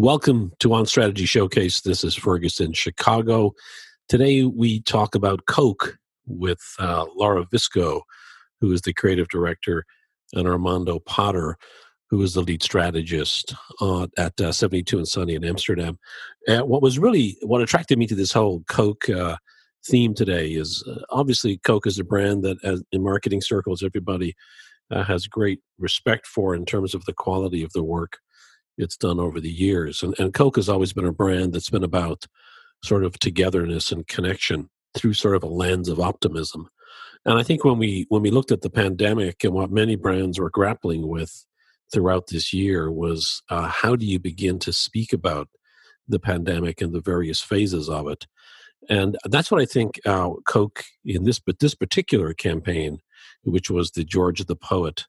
Welcome to On Strategy Showcase. This is Ferguson, Chicago. Today we talk about Coke with uh, Laura Visco, who is the creative director, and Armando Potter, who is the lead strategist uh, at uh, 72 and Sunny in Amsterdam. And what was really what attracted me to this whole Coke uh, theme today is uh, obviously Coke is a brand that, as, in marketing circles, everybody uh, has great respect for in terms of the quality of the work it's done over the years. And, and Coke has always been a brand that's been about sort of togetherness and connection through sort of a lens of optimism. And I think when we when we looked at the pandemic and what many brands were grappling with throughout this year was uh, how do you begin to speak about the pandemic and the various phases of it, and that's what I think uh, Coke in this but this particular campaign, which was the George the Poet,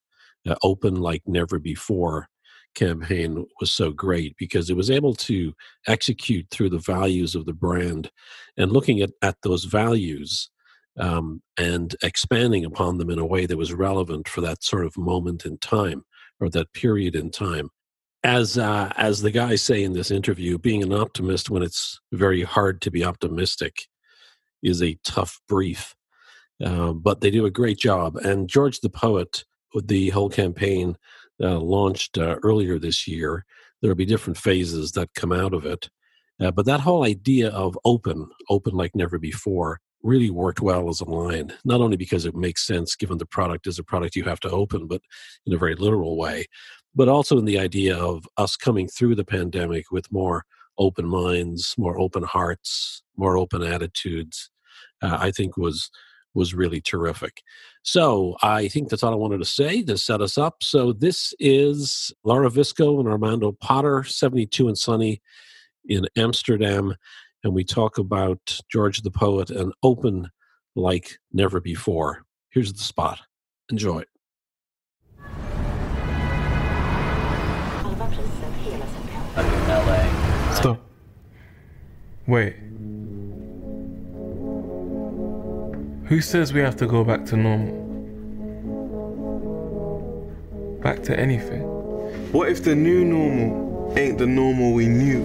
uh, open like never before campaign was so great because it was able to execute through the values of the brand and looking at, at those values um, and expanding upon them in a way that was relevant for that sort of moment in time or that period in time. As uh, as the guys say in this interview, being an optimist when it's very hard to be optimistic is a tough brief. Uh, but they do a great job. And George the Poet, the whole campaign uh, launched uh, earlier this year. There'll be different phases that come out of it. Uh, but that whole idea of open, open like never before, really worked well as a line, not only because it makes sense given the product is a product you have to open, but in a very literal way, but also in the idea of us coming through the pandemic with more open minds, more open hearts, more open attitudes, uh, I think was was really terrific. So I think that's all I wanted to say to set us up. So this is Laura Visco and Armando Potter, 72 and Sunny in Amsterdam. And we talk about George the Poet and open like never before. Here's the spot. Enjoy. Stop. Wait. Who says we have to go back to normal? Back to anything? What if the new normal ain't the normal we knew?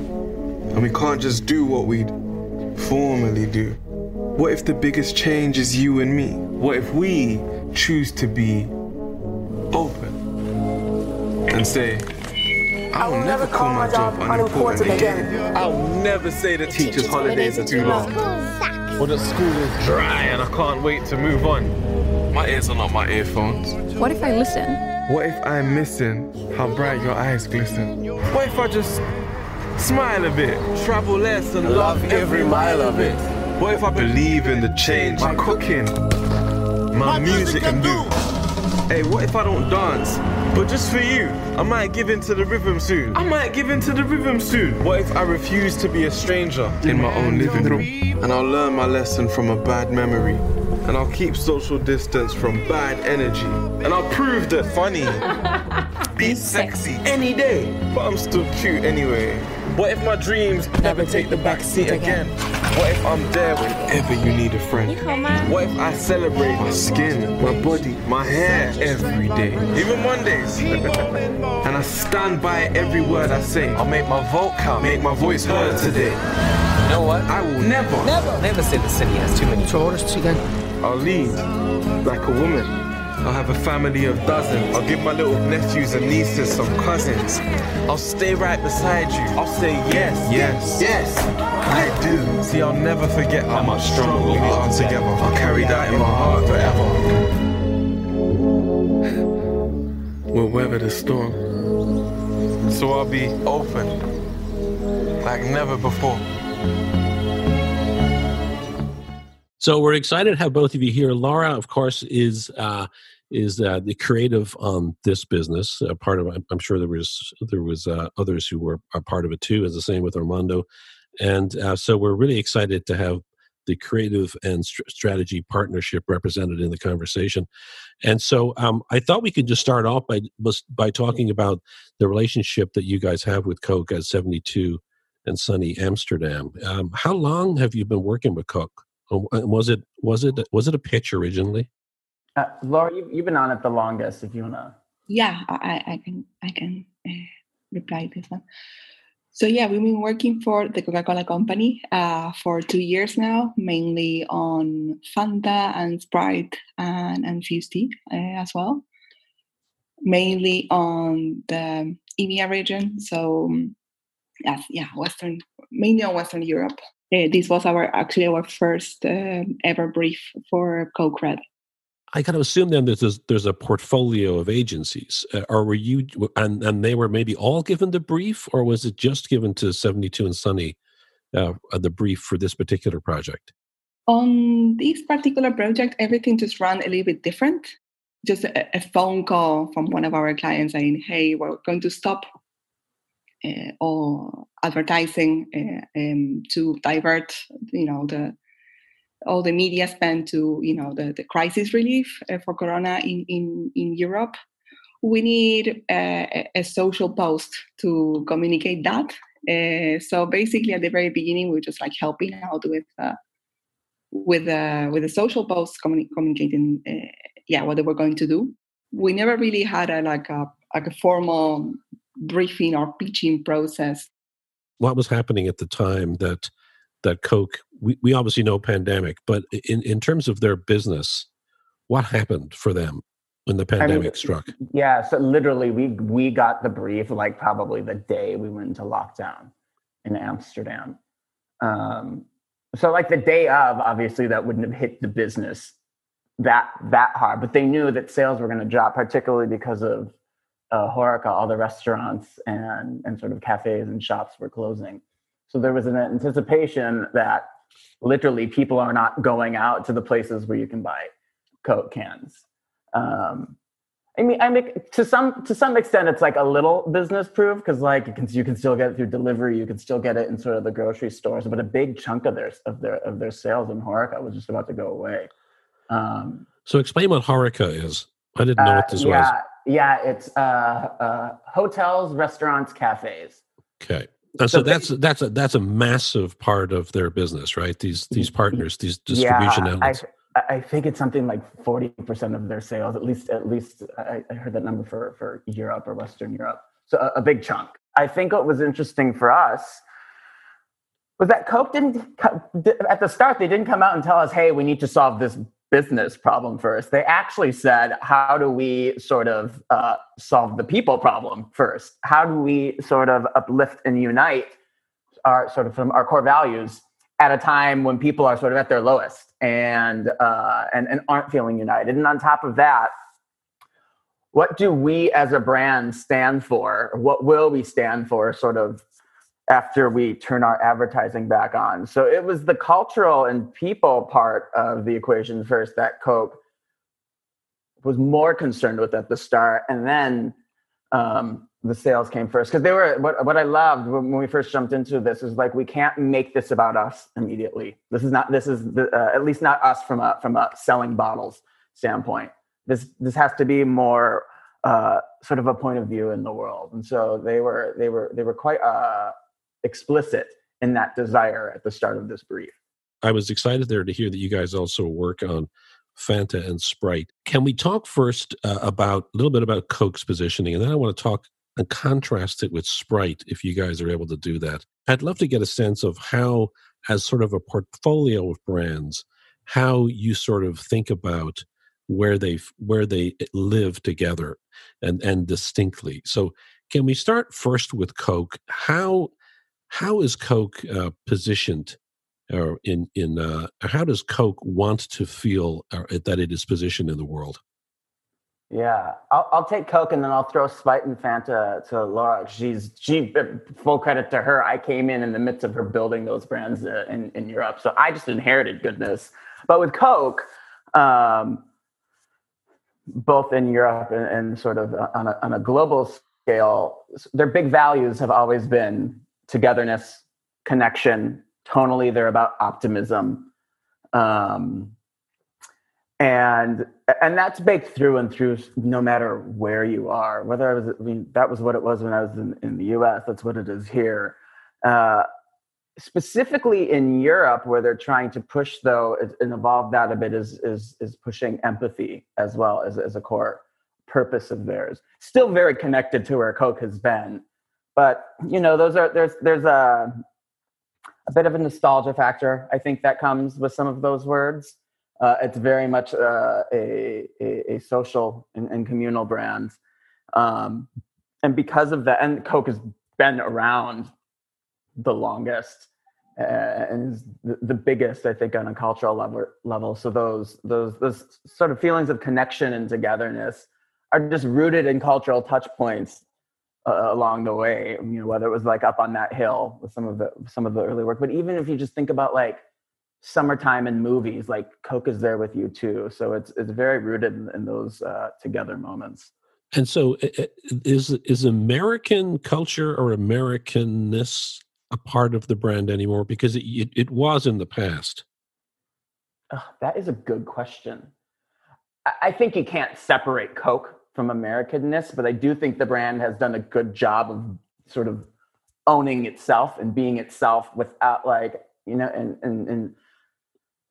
And we can't just do what we'd formerly do? What if the biggest change is you and me? What if we choose to be open and say, I'll, I'll never call my job unimportant again. I'll never say the teacher's holidays are too long or that school is dry and I can't wait to move on. My ears are not my earphones. What if I listen? What if I'm missing how bright your eyes glisten? What if I just smile a bit, travel less, and love every mile of it? What if I believe in the change my cooking, my, my music can do? Hey, what if I don't dance? But just for you, I might give in to the rhythm soon. I might give in to the rhythm soon. What if I refuse to be a stranger in my own living room? And I'll learn my lesson from a bad memory. And I'll keep social distance from bad energy. And I'll prove that funny be sexy any day. But I'm still cute anyway. What if my dreams never take the back seat again? What if I'm there whenever you need a friend? What if I celebrate my skin, my body, my hair every day, even Mondays? and I stand by every word I say. I'll make my vote count, make my voice heard today. You know what? I will never, never, never say the city has too many tourists again. I'll lead like a woman. I'll have a family of dozens. I'll give my little nephews and nieces some cousins. I'll stay right beside you. I'll say yes, yes, yes. I do. See, I'll never forget how much stronger we are together. I'll carry that in my heart forever. We'll weather the storm. So I'll be open like never before. So we're excited to have both of you here. Laura, of course, is uh, is that the creative on this business. Uh, part of I'm sure there was there was uh, others who were a part of it too. is the same with Armando, and uh, so we're really excited to have the creative and st- strategy partnership represented in the conversation. And so um, I thought we could just start off by by talking about the relationship that you guys have with Coke at 72 and Sunny Amsterdam. Um, how long have you been working with Coke? Was it was it was it a pitch originally? Uh, Laura, you've, you've been on it the longest. If you wanna. Yeah, I, I can I can uh, reply this one. So yeah, we've been working for the Coca-Cola company uh, for two years now, mainly on Fanta and Sprite and and Tea uh, as well. Mainly on the EMEA region, so yes, yeah, Western, mainly on Western Europe. Uh, this was our actually our first um, ever brief for Coke Red. I kind of assume then there's there's a portfolio of agencies, uh, or were you and and they were maybe all given the brief, or was it just given to Seventy Two and Sunny uh, the brief for this particular project? On this particular project, everything just ran a little bit different. Just a, a phone call from one of our clients saying, "Hey, we're going to stop uh, all advertising uh, um, to divert, you know, the all the media spent to you know the, the crisis relief uh, for corona in, in, in europe. We need uh, a, a, social post to communicate that. Uh, so basically at the very beginning we are just like helping out with uh, with uh, with the social posts communi- communicating uh, yeah what they were going to do. We never really had a like a like a formal briefing or pitching process. What was happening at the time that that Coke, we, we obviously know pandemic, but in, in terms of their business, what happened for them when the pandemic I mean, struck? Yeah, so literally we we got the brief like probably the day we went into lockdown in Amsterdam. Um, so like the day of, obviously that wouldn't have hit the business that that hard, but they knew that sales were going to drop, particularly because of uh, Horeca, all the restaurants and and sort of cafes and shops were closing. So there was an anticipation that literally people are not going out to the places where you can buy Coke cans. Um, I mean, I mean, to some to some extent, it's like a little business proof because like you can you can still get it through delivery, you can still get it in sort of the grocery stores, but a big chunk of their of their of their sales in Horeca was just about to go away. Um, so explain what Horeca is. I didn't know uh, what this yeah, was. Yeah, it's uh, uh, hotels, restaurants, cafes. Okay. And so, so that's that's a that's a massive part of their business, right? These these partners, these distribution yeah, outlets. I, I think it's something like forty percent of their sales. At least at least I, I, heard that number for for Europe or Western Europe. So a, a big chunk. I think what was interesting for us was that Coke didn't at the start they didn't come out and tell us, "Hey, we need to solve this business problem first. They actually said, how do we sort of uh, solve the people problem first? How do we sort of uplift and unite our sort of from our core values at a time when people are sort of at their lowest and uh, and and aren't feeling united? And on top of that, what do we as a brand stand for? What will we stand for? Sort of after we turn our advertising back on. So it was the cultural and people part of the equation first that Coke was more concerned with at the start, and then um, the sales came first because they were what what I loved when we first jumped into this is like we can't make this about us immediately. This is not this is the, uh, at least not us from a from a selling bottles standpoint. This this has to be more uh, sort of a point of view in the world, and so they were they were they were quite uh, explicit in that desire at the start of this brief. I was excited there to hear that you guys also work on Fanta and Sprite. Can we talk first uh, about a little bit about Coke's positioning, and then I want to talk and contrast it with Sprite, if you guys are able to do that. I'd love to get a sense of how, as sort of a portfolio of brands, how you sort of think about where they where they live together and and distinctly. So, can we start first with Coke? How how is Coke uh, positioned or in in uh, how does Coke want to feel uh, that it is positioned in the world? Yeah, I'll, I'll take Coke and then I'll throw Sprite and Fanta to Laura. She's she uh, full credit to her. I came in in the midst of her building those brands uh, in in Europe, so I just inherited goodness. But with Coke, um, both in Europe and, and sort of on a, on a global scale, their big values have always been togetherness, connection. Tonally, they're about optimism. Um, and and that's baked through and through no matter where you are whether i was i mean that was what it was when i was in, in the us that's what it is here uh, specifically in europe where they're trying to push though and evolve that a bit is is is pushing empathy as well as, as a core purpose of theirs still very connected to where coke has been but you know, those are there's there's a a bit of a nostalgia factor. I think that comes with some of those words. Uh, it's very much uh, a, a, a social and, and communal brand, um, and because of that, and Coke has been around the longest uh, and is the, the, biggest, I think, on a cultural level. Level. So those those those sort of feelings of connection and togetherness are just rooted in cultural touch points uh, along the way. You know, whether it was like up on that hill with some of the some of the early work, but even if you just think about like summertime and movies, like Coke is there with you too. So it's it's very rooted in, in those uh, together moments. And so, is is American culture or Americanness a part of the brand anymore? Because it it, it was in the past. Oh, that is a good question. I think you can't separate Coke from Americanness, but I do think the brand has done a good job of sort of owning itself and being itself without like you know and and and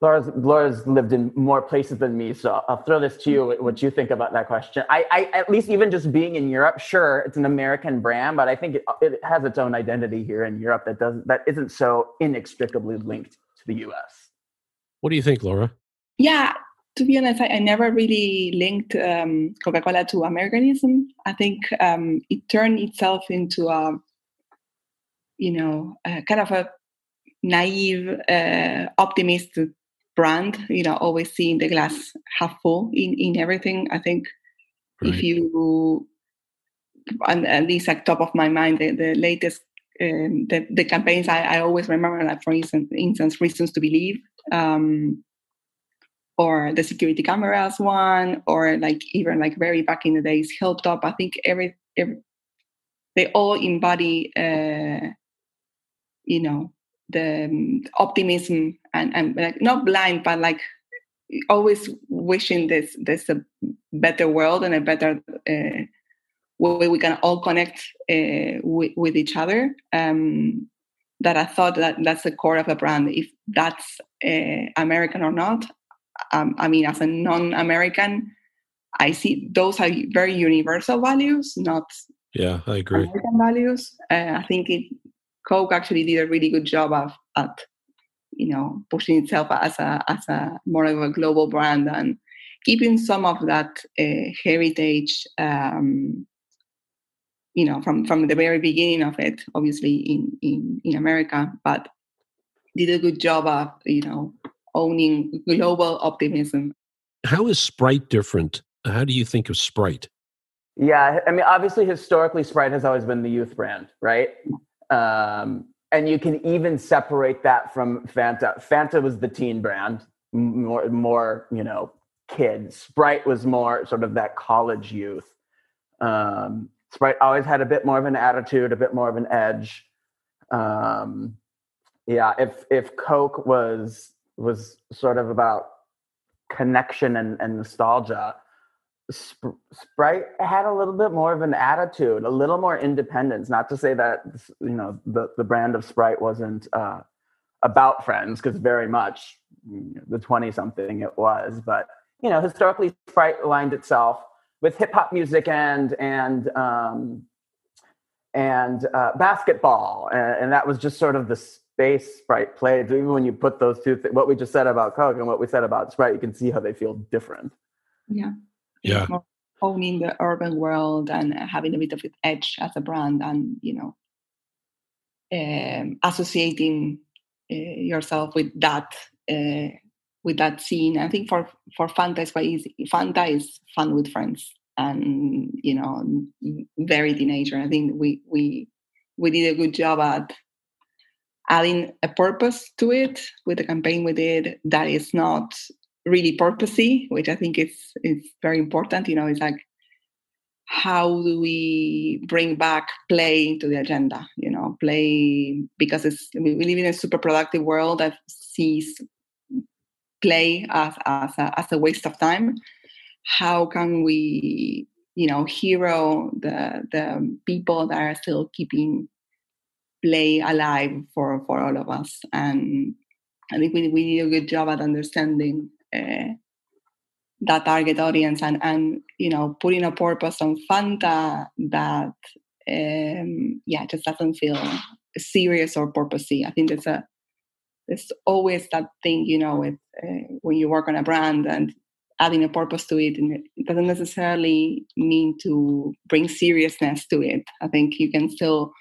Laura's Laura's lived in more places than me, so I'll throw this to you. What you think about that question? I, I at least even just being in Europe, sure, it's an American brand, but I think it, it has its own identity here in Europe that doesn't that isn't so inextricably linked to the U.S. What do you think, Laura? Yeah, to be honest, I, I never really linked um, Coca Cola to Americanism. I think um, it turned itself into a, you know, a kind of a naive, uh, optimist brand. You know, always seeing the glass half full in in everything. I think right. if you, and, and this at top of my mind, the, the latest. Um, the, the campaigns I, I always remember, like for instance, instance, reasons to believe, um, or the security cameras one, or like even like very back in the days, Hilltop. I think every, every they all embody, uh, you know, the um, optimism and and like not blind, but like always wishing this this a better world and a better uh, way we can all connect uh, with, with each other. Um, that I thought that that's the core of a brand. If that's uh, American or not, um, I mean, as a non-American, I see those are very universal values, not yeah, I agree. American values. Uh, I think it, Coke actually did a really good job of at you know pushing itself as a as a more of a global brand and keeping some of that uh, heritage. Um, you know, from from the very beginning of it, obviously in in in America, but did a good job of you know owning global optimism. How is Sprite different? How do you think of Sprite? Yeah, I mean, obviously, historically, Sprite has always been the youth brand, right? Um, and you can even separate that from Fanta. Fanta was the teen brand, more, more, you know, kids. Sprite was more sort of that college youth. Um, Sprite always had a bit more of an attitude, a bit more of an edge. Um, yeah, if if Coke was was sort of about connection and, and nostalgia. Sp- Sprite had a little bit more of an attitude, a little more independence. Not to say that you know the, the brand of Sprite wasn't uh, about friends, because very much the twenty something it was. But you know, historically, Sprite aligned itself with hip hop music and and um, and uh, basketball, and, and, that was just sort of the space Sprite plays. Even when you put those two, th- what we just said about Coke and what we said about Sprite, you can see how they feel different. Yeah. Yeah. owning the urban world and having a bit of an edge as a brand, and you know, um, associating uh, yourself with that uh, with that scene. I think for for Fanta it's quite easy. Fanta is fun with friends, and you know, very teenager. I think we we we did a good job at adding a purpose to it with the campaign we did that is not really purposey, which I think is is very important. You know, it's like how do we bring back play into the agenda? You know, play because it's we live in a super productive world that sees play as as a, as a waste of time. How can we, you know, hero the the people that are still keeping play alive for for all of us and i think we, we did a good job at understanding uh, that target audience and and you know putting a purpose on fanta that um, yeah, just doesn't feel serious or purposey. I think there's a there's always that thing, you know, with, uh, when you work on a brand and adding a purpose to it, and it doesn't necessarily mean to bring seriousness to it. I think you can still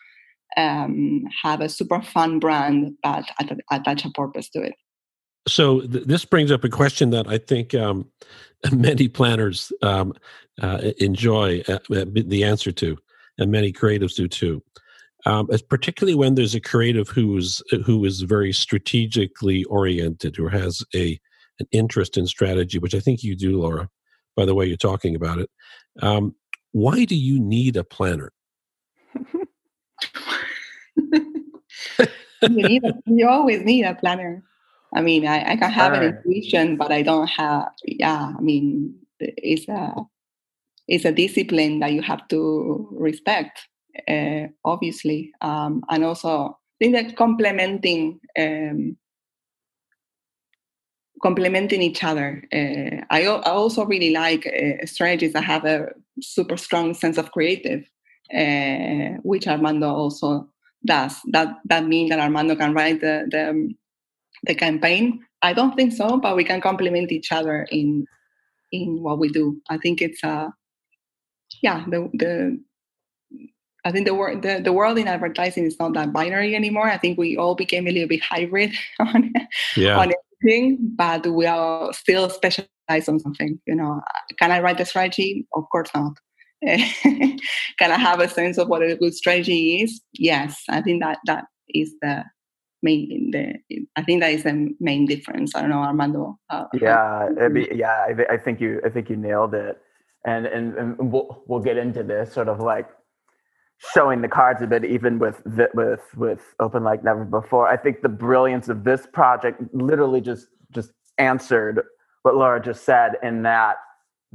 um, have a super fun brand, but attach a purpose to it. So th- this brings up a question that I think um, many planners um, uh, enjoy uh, uh, the answer to, and many creatives do too. Um, particularly when there's a creative who's who is very strategically oriented, who has a an interest in strategy, which I think you do, Laura. By the way, you're talking about it. Um, why do you need a planner? you, need a, you always need a planner. I mean, I, I can have an intuition, but I don't have. Yeah, I mean, it's a it's a discipline that you have to respect, uh, obviously, um, and also I think that complementing um, complementing each other. Uh, I, I also really like uh, strategies that have a super strong sense of creative, uh, which Armando also does. That that means that Armando can write the, the the campaign? I don't think so, but we can complement each other in in what we do. I think it's a uh, yeah the the I think the world the, the world in advertising is not that binary anymore. I think we all became a little bit hybrid on yeah. on everything, but we are still specialized on something. You know, can I write a strategy? Of course not. can I have a sense of what a good strategy is? Yes, I think that that is the main the I think that is the main difference. I don't know, Armando. Uh, yeah, be, yeah, I, I, think you I think you nailed it, and, and and we'll we'll get into this sort of like showing the cards a bit, even with with with Open Like Never Before. I think the brilliance of this project literally just just answered what Laura just said in that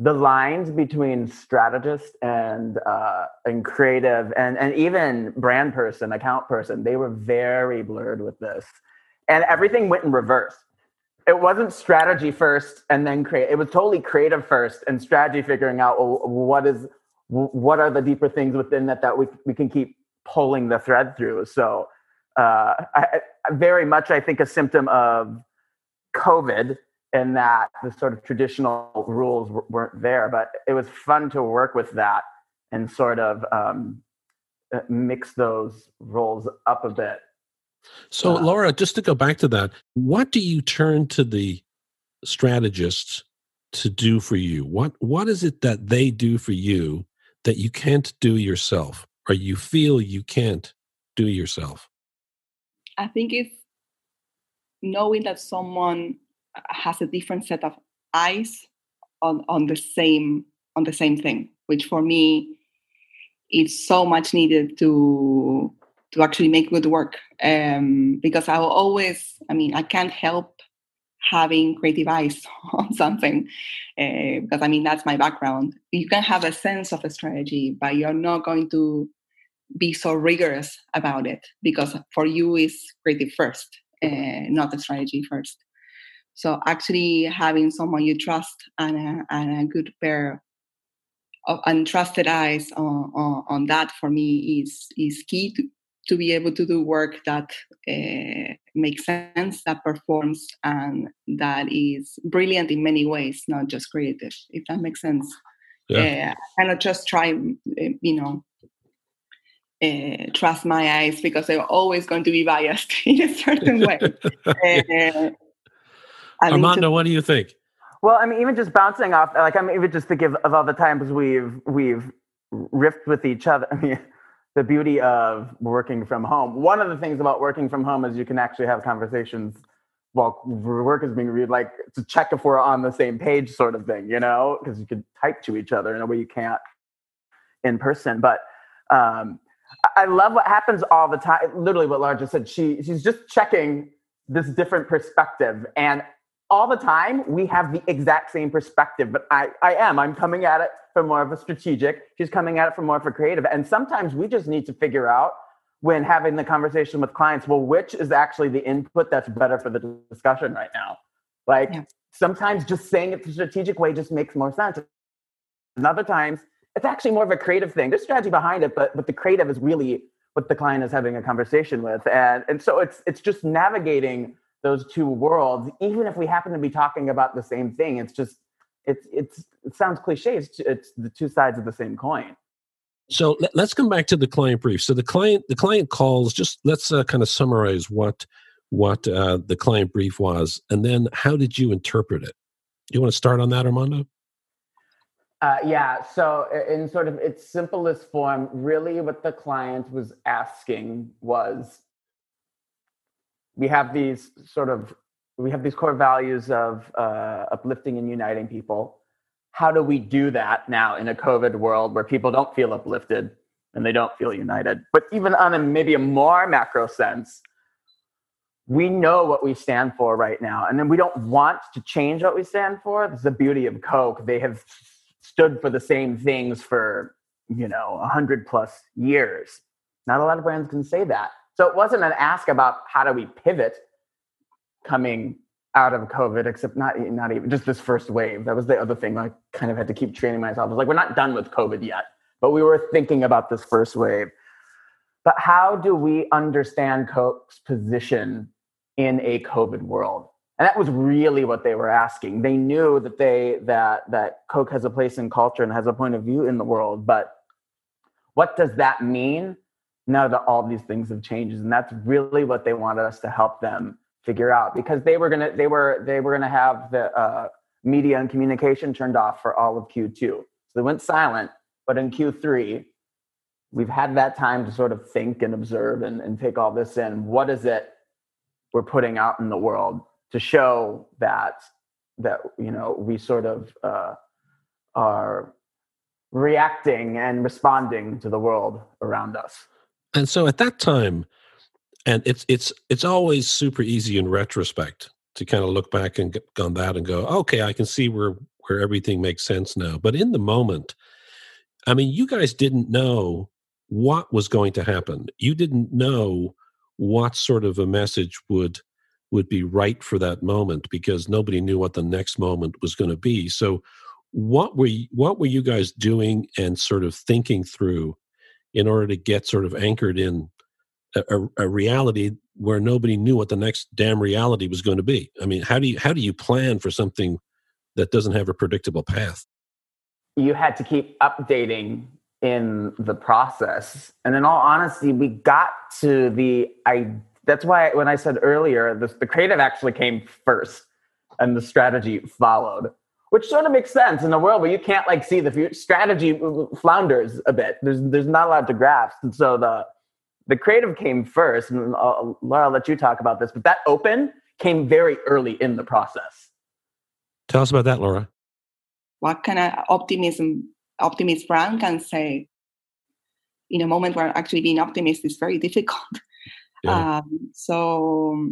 the lines between strategist and uh, and creative and and even brand person, account person, they were very blurred with this, and everything went in reverse. It wasn't strategy first and then create. It was totally creative first and strategy figuring out well, what is what are the deeper things within that that we we can keep pulling the thread through. So uh, I, very much, I think a symptom of COVID and that the sort of traditional rules weren't there. But it was fun to work with that and sort of um, uh, mix those roles up a bit. So, uh, Laura, just to go back to that, what do you turn to the strategists to do for you? What What is it that they do for you that you can't do yourself, or you feel you can't do yourself? I think it's knowing that someone has a different set of eyes on, on the same on the same thing, which for me is so much needed to to actually make good work. Um, because I will always, I mean, I can't help having creative eyes on something uh, because I mean that's my background. You can have a sense of a strategy, but you're not going to be so rigorous about it because for you is creative first, uh, not the strategy first. So actually having someone you trust and a, and a good pair of untrusted eyes on, on, on, that for me is is key to, to be able to do work that uh, makes sense, that performs, and that is brilliant in many ways, not just creative. If that makes sense. Yeah. Uh, I cannot just try, eh, you know, uh, trust my eyes because they're always going to be biased in a certain way. uh, Armando, what do you think? Well, I mean, even just bouncing off, like I'm even just thinking of, of all the times we've we've riffed with each other. I mean, the beauty of working from home. One of the things about working from home is you can actually have conversations while work is being reviewed, like to check if we're on the same page, sort of thing, you know, because you could type to each other in a way you can't in person. But um, I love what happens all the time. Literally, what Laura just said. She she's just checking this different perspective, and all the time we have the exact same perspective but i i am i'm coming at it from more of a strategic she's coming at it from more of a creative and sometimes we just need to figure out when having the conversation with clients well which is actually the input that's better for the discussion right now like yeah. sometimes just saying it the strategic way just makes more sense and other times it's actually more of a creative thing. There's strategy behind it, but but the creative is really what the client is having a conversation with, and and so it's it's just navigating those two worlds. Even if we happen to be talking about the same thing, it's just it's it's it sounds cliche. It's it's the two sides of the same coin. So let, us come back to the client brief. So the client the client calls. Just let's uh, kind of summarize what what uh, the client brief was, and then how did you interpret it? You want to start on that, Armando? Uh, yeah. So in sort of its simplest form, really what the client was asking was, we have these sort of we have these core values of uh, uplifting and uniting people. How do we do that now in a COVID world where people don't feel uplifted and they don't feel united? But even on a maybe a more macro sense, we know what we stand for right now, and then we don't want to change what we stand for. That's the beauty of Coke. They have stood for the same things for you know a hundred plus years. Not a lot of brands can say that. So it wasn't an ask about how do we pivot coming out of COVID, except not not even just this first wave. That was the other thing I kind of had to keep training myself. I was like, we're not done with COVID yet, but we were thinking about this first wave. But how do we understand Coke's position in a COVID world? And that was really what they were asking. They knew that they that that Coke has a place in culture and has a point of view in the world, but what does that mean now that all these things have changed? And that's really what they wanted us to help them figure out because they were gonna they were they were gonna have the uh, media and communication turned off for all of Q2. So they went silent, but in Q3, we've had that time to sort of think and observe and, and take all this in. What is it we're putting out in the world to show that that you know we sort of uh, are reacting and responding to the world around us. And so at that time, and it's it's it's always super easy in retrospect to kind of look back and get on that and go, okay, I can see where where everything makes sense now. But in the moment, I mean, you guys didn't know what was going to happen. You didn't know what sort of a message would would be right for that moment because nobody knew what the next moment was going to be. So what were what were you guys doing and sort of thinking through in order to get sort of anchored in a, a, reality where nobody knew what the next damn reality was going to be. I mean, how do you how do you plan for something that doesn't have a predictable path? You had to keep updating in the process. And in all honesty, we got to the I that's why when I said earlier, the, the creative actually came first and the strategy followed which sort of makes sense in a world where you can't like see the future strategy flounders a bit there's there's not a lot to grasp and so the the creative came first, and I'll, Laura, I'll let you talk about this, but that open came very early in the process. Tell us about that, Laura. What kind of optimism optimist brand can say in a moment where actually being optimist is very difficult? Yeah. Um, so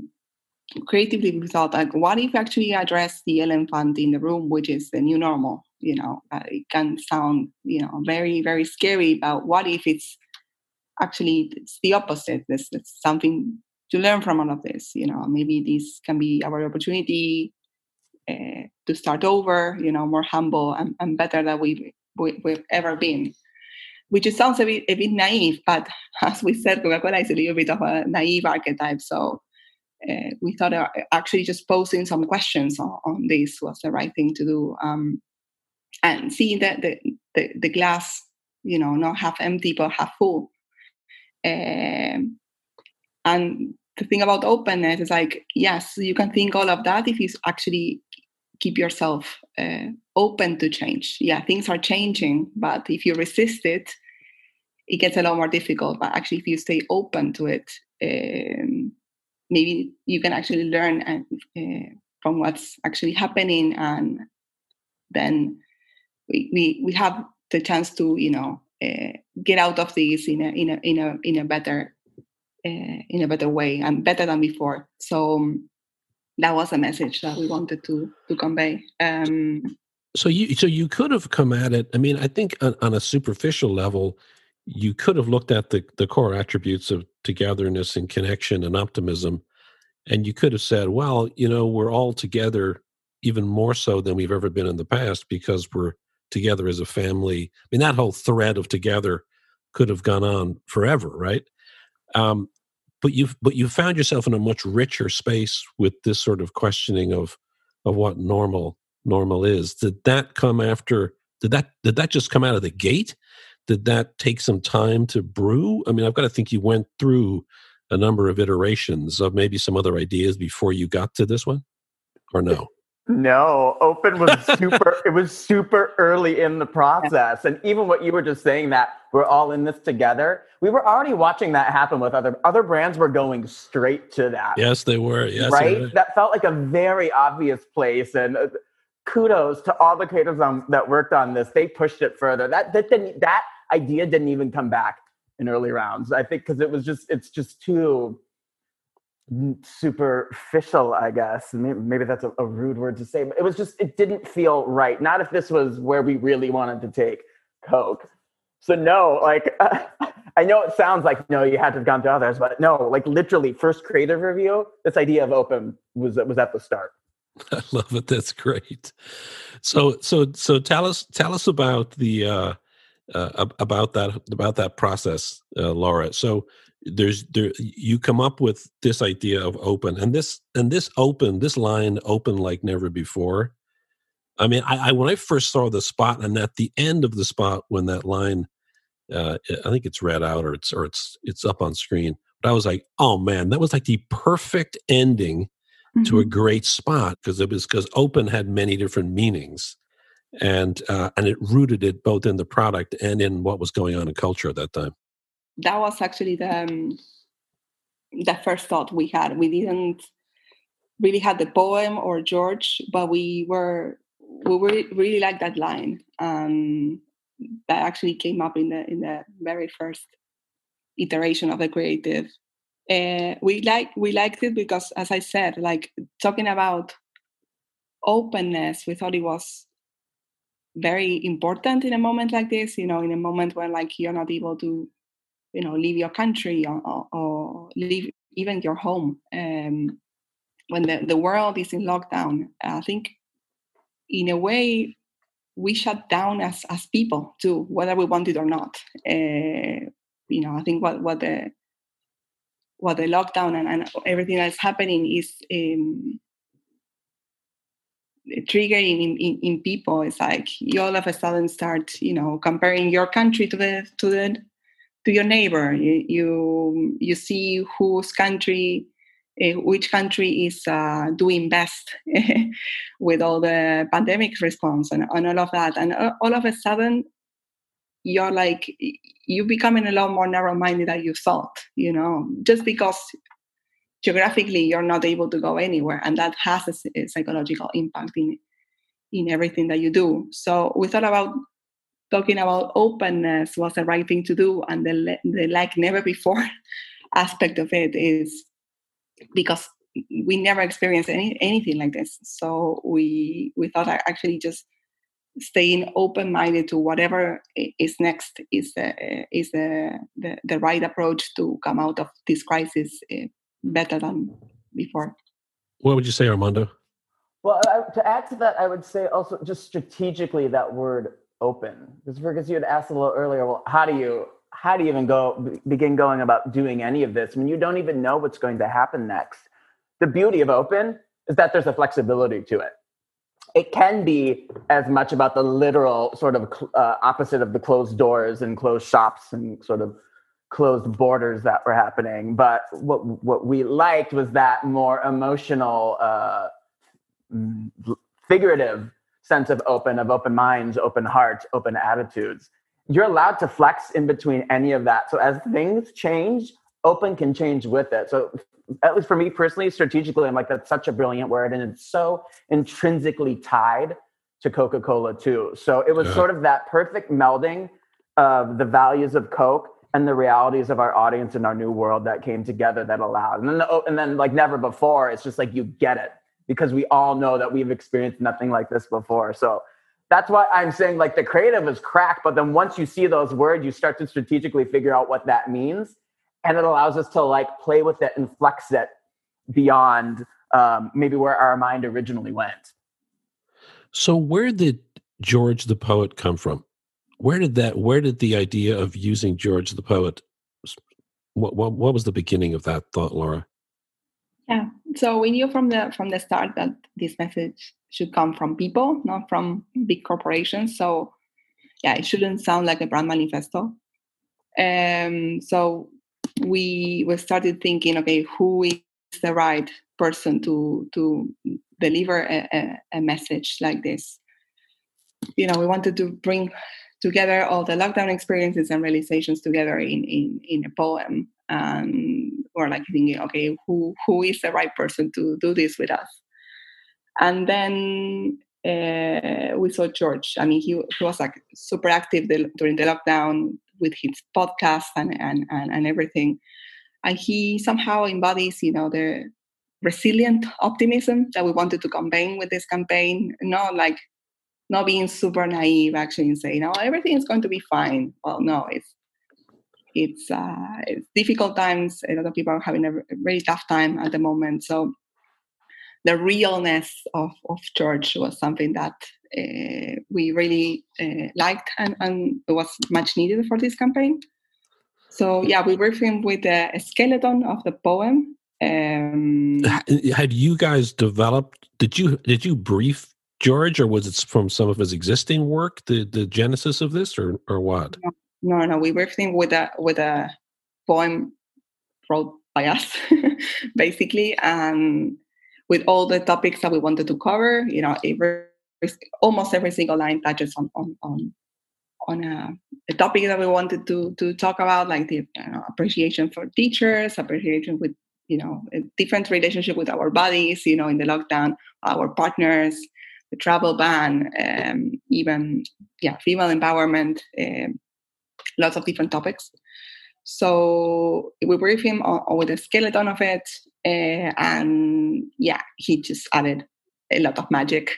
creatively we thought like what if actually address the elephant in the room which is the new normal you know uh, it can sound you know very very scary but what if it's actually it's the opposite. There's, there's something to learn from all of this. You know, maybe this can be our opportunity uh, to start over. You know, more humble and, and better than we've, we, we've ever been. Which sounds a bit a bit naive, but as we said, Coca-Cola is a little bit of a naive archetype. So uh, we thought uh, actually just posing some questions on, on, this was the right thing to do, um, and seeing that the, the the glass, you know, not half empty but half full um, and the thing about openness is like, yes, you can think all of that if you actually keep yourself uh, open to change. Yeah, things are changing, but if you resist it, it gets a lot more difficult. But actually, if you stay open to it, um, maybe you can actually learn and, uh, from what's actually happening, and then we, we we have the chance to you know uh, get out of this in a in a in a in a better uh, in a better way and better than before. So um, that was a message that we wanted to to convey. Um, so you so you could have come at it. I mean, I think on, on a superficial level, you could have looked at the the core attributes of togetherness and connection and optimism, and you could have said, well, you know, we're all together even more so than we've ever been in the past because we're together as a family. I mean, that whole thread of together could have gone on forever, right? Um, but you've but you found yourself in a much richer space with this sort of questioning of of what normal normal is. Did that come after? Did that did that just come out of the gate? Did that take some time to brew? I mean, I've got to think you went through a number of iterations of maybe some other ideas before you got to this one, or no? No, open was super. it was super early in the process, and even what you were just saying that we're all in this together. We were already watching that happen with other other brands. Were going straight to that. Yes, they were. Yes, right. That felt like a very obvious place, and uh, kudos to all the creators on, that worked on this. They pushed it further. That that didn't that idea didn't even come back in early rounds. I think because it was just it's just too superficial, I guess. Maybe, maybe that's a, a, rude word to say, but it was just, it didn't feel right. Not if this was where we really wanted to take Coke. So, no, like, uh, I know it sounds like, no, you had to have gone to others, but no, like literally, first creative review, this idea of open was, was at the start. I love it. That's great. So, so, so tell us, tell us about the, uh, uh, about that about that process, uh, Laura. So there's there you come up with this idea of open and this and this open this line open like never before i mean i, I when i first saw the spot and at the end of the spot when that line uh, i think it's read out or it's or it's it's up on screen but i was like oh man that was like the perfect ending mm-hmm. to a mm-hmm. great spot because it was because open had many different meanings and uh, and it rooted it both in the product and in what was going on in culture at that time that was actually the um, the first thought we had. We didn't really have the poem or George, but we were we were really like that line, and that actually came up in the in the very first iteration of the creative. Uh, we like we liked it because, as I said, like talking about openness, we thought it was very important in a moment like this. You know, in a moment when like you're not able to you know leave your country or, or, or leave even your home um, when the, the world is in lockdown i think in a way we shut down as as people too whether we want it or not uh, you know i think what what the what the lockdown and, and everything that's happening is um, triggering in, in, in, people is like you all of a sudden start you know comparing your country to the to the to your neighbor. You you, you see whose country, uh, which country is uh, doing best with all the pandemic response and, and all of that, and all of a sudden you're like you're becoming a lot more narrow-minded than you thought. You know, just because geographically you're not able to go anywhere, and that has a, psychological impact in in everything that you do. So we thought about talking about openness was the right thing to do and the, the like never before aspect of it is because we never experienced any, anything like this so we we thought actually just staying open-minded to whatever is next is the, is the, the, the right approach to come out of this crisis eh, better than before. What would you say armando? Well to add to that i would say also just strategically that word open. Because because you had asked a little earlier well how do you how do you even go begin going about doing any of this when you don't even know what's going to happen next? The beauty of open is that there's a flexibility to it. It can be as much about the literal sort of uh, opposite of the closed doors and closed shops and sort of closed borders that were happening but what what we liked was that more emotional uh, figurative sense of open, of open minds, open hearts, open attitudes. You're allowed to flex in between any of that. So as things change, open can change with it. So at least for me personally, strategically, I'm like, that's such a brilliant word. And it's so intrinsically tied to Coca Cola too. So it was yeah. sort of that perfect melding of the values of Coke and the realities of our audience and our new world that came together that allowed. And then, the, and then like never before, it's just like you get it because we all know that we've experienced nothing like this before. So that's why I'm saying like the creative is crack, but then once you see those words, you start to strategically figure out what that means. And it allows us to like play with it and flex it beyond um, maybe where our mind originally went. So where did George the poet come from? Where did that? Where did the idea of using George the poet? What what, what was the beginning of that thought, Laura? Yeah, so we knew from the from the start that this message should come from people, not from big corporations. So yeah, it shouldn't sound like a brand manifesto. Um, so we we started thinking, okay, who is the right person to to deliver a, a, a message like this? You know, we wanted to bring together all the lockdown experiences and realizations together in in, in a poem and we're like thinking okay who who is the right person to do this with us? And then uh, we saw george. I mean he, he was like super active the, during the lockdown with his podcast and, and and and everything. And he somehow embodies you know the resilient optimism that we wanted to convey with this campaign not like not being super naive actually and saying, "Oh, everything is going to be fine." Well, no, it's it's uh, it's difficult times. A lot of people are having a very tough time at the moment. So the realness of of George was something that uh, we really uh, liked and, and it was much needed for this campaign. So yeah, we worked with a skeleton of the poem. Um, Had you guys developed? Did you did you brief George, or was it from some of his existing work, the the genesis of this, or or what? No, no, we were thinking with a with a poem wrote by us, basically, and with all the topics that we wanted to cover. You know, every, almost every single line touches on on on on a, a, topic that we wanted to to talk about, like the you know, appreciation for teachers, appreciation with you know a different relationship with our bodies. You know, in the lockdown, our partners the travel ban, um, even yeah, female empowerment, um, lots of different topics. So we briefed him on, on with a skeleton of it, uh, and yeah, he just added a lot of magic.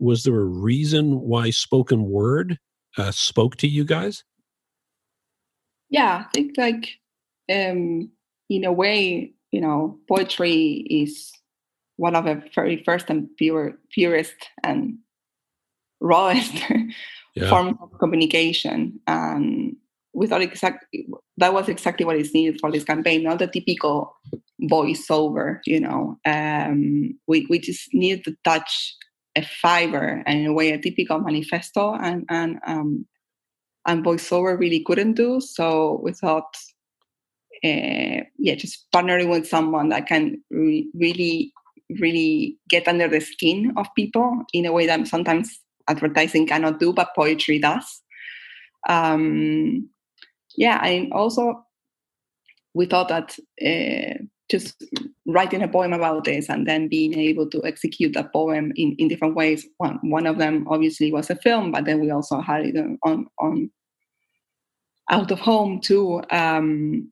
Was there a reason why spoken word uh, spoke to you guys? Yeah, I think like um, in a way, you know, poetry is one of the very first and pure, purest and rawest yeah. forms of communication. And we thought exactly that was exactly what is needed for this campaign, not the typical voiceover. You know, um, we we just needed to touch a fiber and in a way a typical manifesto and and um, and voiceover really couldn't do. So we thought, uh, yeah, just partnering with someone that can re- really really get under the skin of people in a way that sometimes advertising cannot do, but poetry does. Um, yeah, and also we thought that uh, just writing a poem about this and then being able to execute that poem in, in different ways. One, one of them obviously was a film, but then we also had it on on out of home too. Um,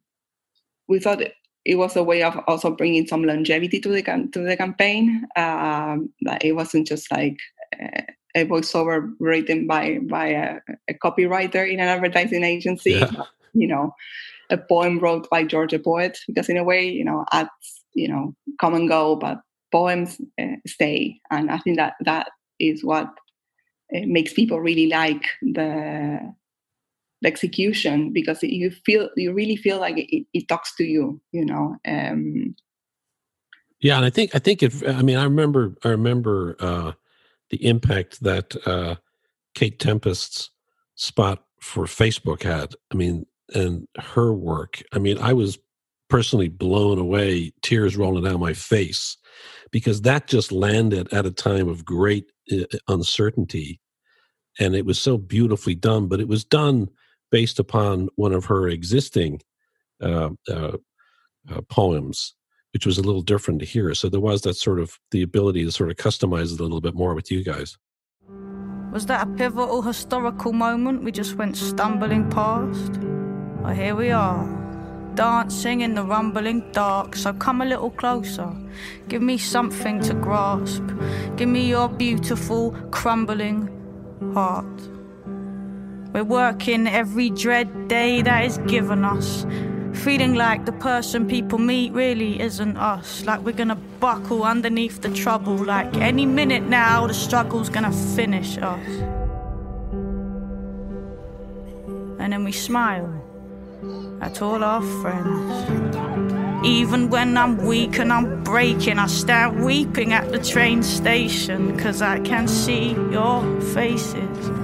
we thought it was a way of also bringing some longevity to the to the campaign. Um, it wasn't just like a, a voiceover written by by a, a, copywriter in an advertising agency. Yeah. You know, a poem wrote by George the Poet, because in a way, you know, ads you know come and go, but poems uh, stay, and I think that that is what uh, makes people really like the the execution because you feel you really feel like it, it talks to you you know um yeah and i think i think if i mean i remember i remember uh the impact that uh kate tempest's spot for facebook had i mean and her work. I mean i was personally blown away tears rolling down my face because that just landed at a time of great uh, uncertainty and it was so beautifully done but it was done based upon one of her existing uh, uh, uh, poems, which was a little different to hear. So there was that sort of the ability to sort of customize it a little bit more with you guys. Was that a pivotal historical moment we just went stumbling past? Well, here we are, dancing in the rumbling dark. So come a little closer, give me something to grasp. Give me your beautiful, crumbling heart. We're working every dread day that is given us. Feeling like the person people meet really isn't us. Like we're gonna buckle underneath the trouble. Like any minute now, the struggle's gonna finish us. And then we smile at all our friends. Even when I'm weak and I'm breaking, I stand weeping at the train station, cause I can see your faces.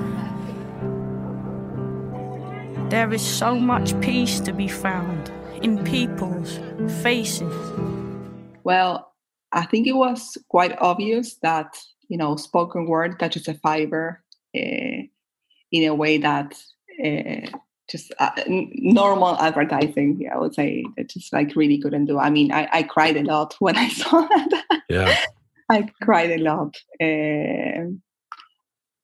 There is so much peace to be found in people's faces. Well, I think it was quite obvious that you know spoken word touches a fiber uh, in a way that uh, just uh, normal advertising i would say that just like really couldn't do. I mean i, I cried a lot when i saw that. Yeah. I cried a lot uh,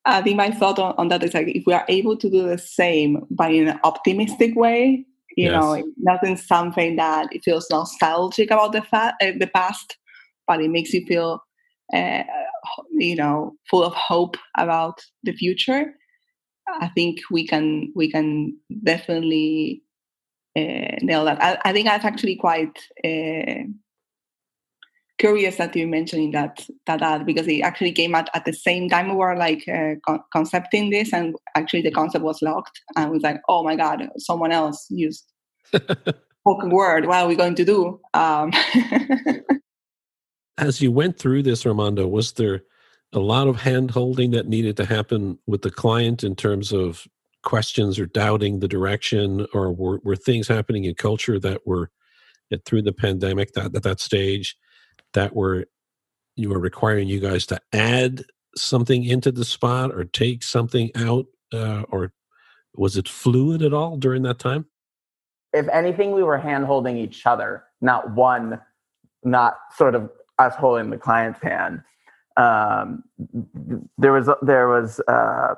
i think my thought on, on, that is like if we are able to do the same but in an optimistic way you yes. know not in something that it feels nostalgic about the fa- uh, the past but it makes you feel uh, you know full of hope about the future I think we can we can definitely uh, nail that. I, I, think that's actually quite uh, curious that you mentioned that that ad because it actually came out at the same time we were like uh, con- concepting this, and actually the concept was locked, and was like, oh my god, someone else used spoken word. What are we going to do? Um, As you went through this, Armando, was there a lot of hand holding that needed to happen with the client in terms of questions or doubting the direction or were, were things happening in culture that were through the pandemic that at that stage that were you were requiring you guys to add something into the spot or take something out uh, or was it fluid at all during that time if anything we were hand holding each other not one not sort of us holding the client's hand um, there was there was uh,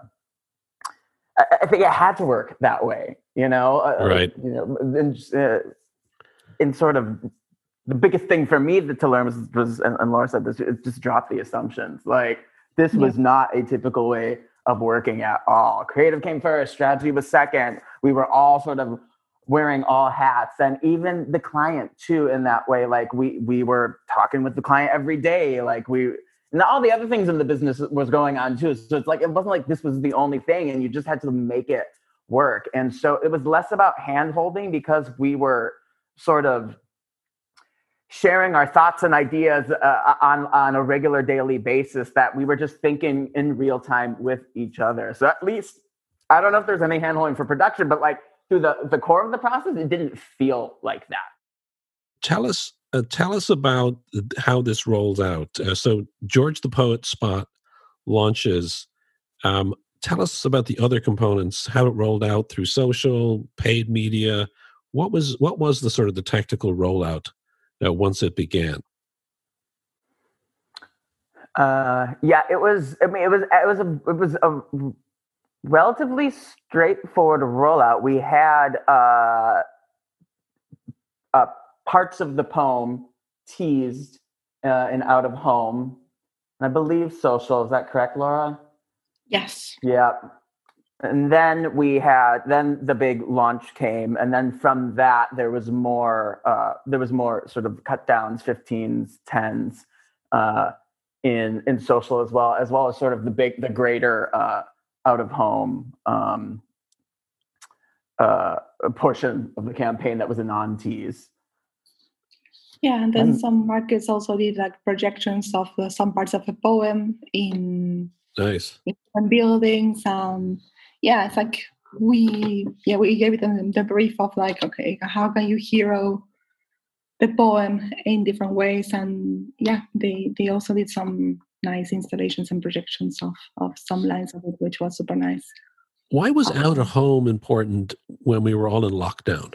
I, I, think it had to work that way, you know. Uh, uh, right. You know, in, uh, in, sort of the biggest thing for me to learn was, was and, and Laura said this, is just drop the assumptions. Like this yeah. was not a typical way of working at all. Creative came first, strategy was second. We were all sort of wearing all hats and even the client too in that way like we we were talking with the client every day like we and all the other things in the business was going on too. So it's like it wasn't like this was the only thing, and you just had to make it work. And so it was less about hand holding because we were sort of sharing our thoughts and ideas uh, on on a regular daily basis that we were just thinking in real time with each other. So at least I don't know if there's any handholding for production, but like through the the core of the process, it didn't feel like that. Tell us uh, tell us about how this rolls out. Uh, so, George the Poet spot launches. Um, tell us about the other components, how it rolled out through social, paid media. What was what was the sort of the tactical rollout uh, once it began? Uh, yeah, it was. I mean, it was. It was a. It was a relatively straightforward rollout. We had uh, a parts of the poem teased uh, in Out of Home. And I believe social. Is that correct, Laura? Yes. Yeah. And then we had then the big launch came, and then from that there was more. Uh, there was more sort of cut downs, 15s, 10s uh, in in social as well, as well as sort of the big, the greater uh, out of home um, uh, portion of the campaign that was a non tease. Yeah, and then some markets also did like projections of uh, some parts of a poem in nice in buildings. Um, yeah, it's like we yeah we gave them the brief of like okay how can you hero the poem in different ways and yeah they they also did some nice installations and projections of of some lines of it which was super nice why was out of home important when we were all in lockdown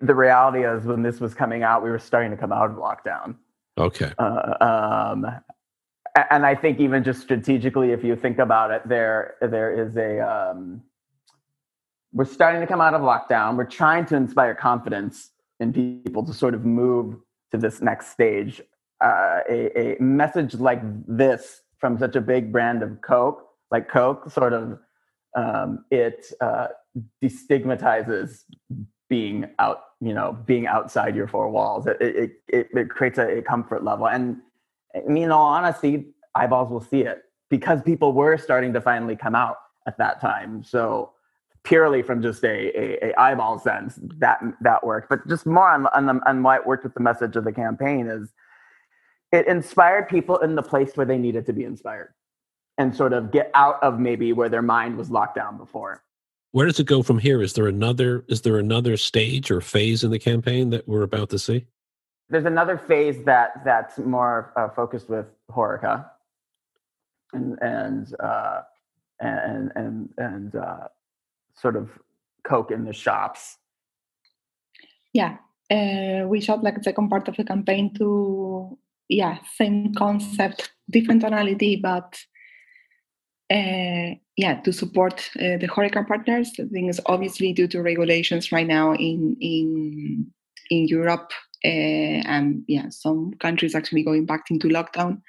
the reality is when this was coming out, we were starting to come out of lockdown. Okay. Uh, um, and I think even just strategically, if you think about it, there there is a um, we're starting to come out of lockdown. We're trying to inspire confidence in people to sort of move to this next stage. Uh, a, a message like this from such a big brand of Coke, like Coke, sort of um, it uh, destigmatizes being out you know being outside your four walls it it, it, it creates a, a, comfort level and i mean in all honesty eyeballs will see it because people were starting to finally come out at that time. So purely from just a, a, a, eyeball sense that that worked. But just more on, on, the, on why it worked with the message of the campaign is it inspired people in the place where they needed to be inspired and sort of get out of maybe where their mind was locked down before. Where does it go from here? Is there another is there another stage or phase in the campaign that we're about to see there's another phase that that's more uh, focused with Horeca and and uh, and and and uh, sort of coke in the shops. Yeah, uh, we shot like the second part of the campaign to yeah same concept, different tonality, but uh, yeah to support uh, the Horeca partners. The thing is obviously due to regulations right now in in in Europe uh, and yeah some countries actually going back into lockdown.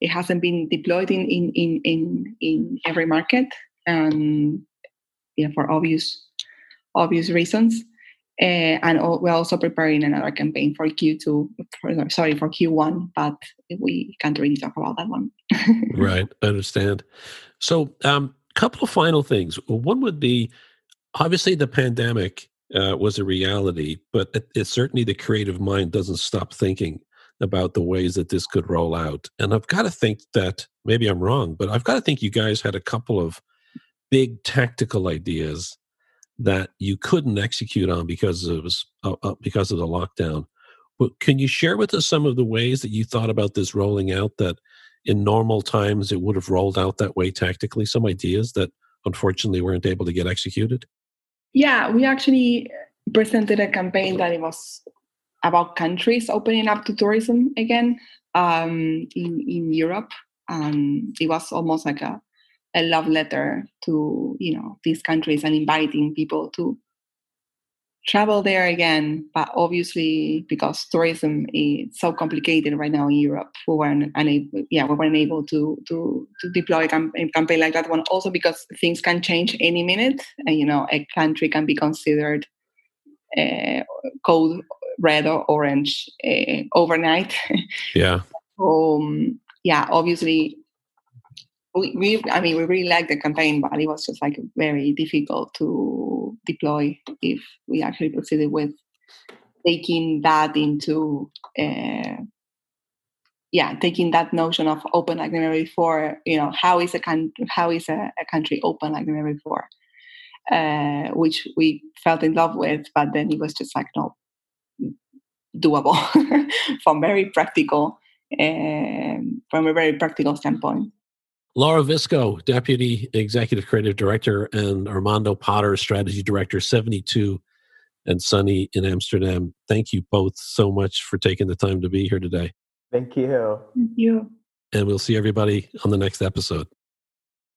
It hasn't been deployed in in in in, in every market and yeah, for obvious obvious reasons. Uh, and we're also preparing another campaign for Q2, for, sorry, for Q1, but we can't really talk about that one. right, I understand. So, a um, couple of final things. One would be obviously the pandemic uh, was a reality, but it, it, certainly the creative mind doesn't stop thinking about the ways that this could roll out. And I've got to think that maybe I'm wrong, but I've got to think you guys had a couple of big tactical ideas that you couldn't execute on because it was uh, uh, because of the lockdown. But can you share with us some of the ways that you thought about this rolling out that in normal times it would have rolled out that way tactically? Some ideas that unfortunately weren't able to get executed? Yeah, we actually presented a campaign that it was about countries opening up to tourism again um, in in Europe. Um, it was almost like a a love letter to you know these countries and inviting people to travel there again but obviously because tourism is so complicated right now in europe we weren't unable yeah we weren't able to to to deploy a campaign like that one. Also because things can change any minute and you know a country can be considered uh, code red or orange uh, overnight. Yeah. Um yeah obviously we, we i mean we really liked the campaign but it was just like very difficult to deploy if we actually proceeded with taking that into uh, yeah taking that notion of open like never before you know how is a how is a, a country open like never before uh, which we felt in love with but then it was just like not doable from very practical um, from a very practical standpoint Laura Visco, Deputy Executive Creative Director, and Armando Potter, Strategy Director, 72 and Sunny in Amsterdam. Thank you both so much for taking the time to be here today. Thank you. Thank you. And we'll see everybody on the next episode.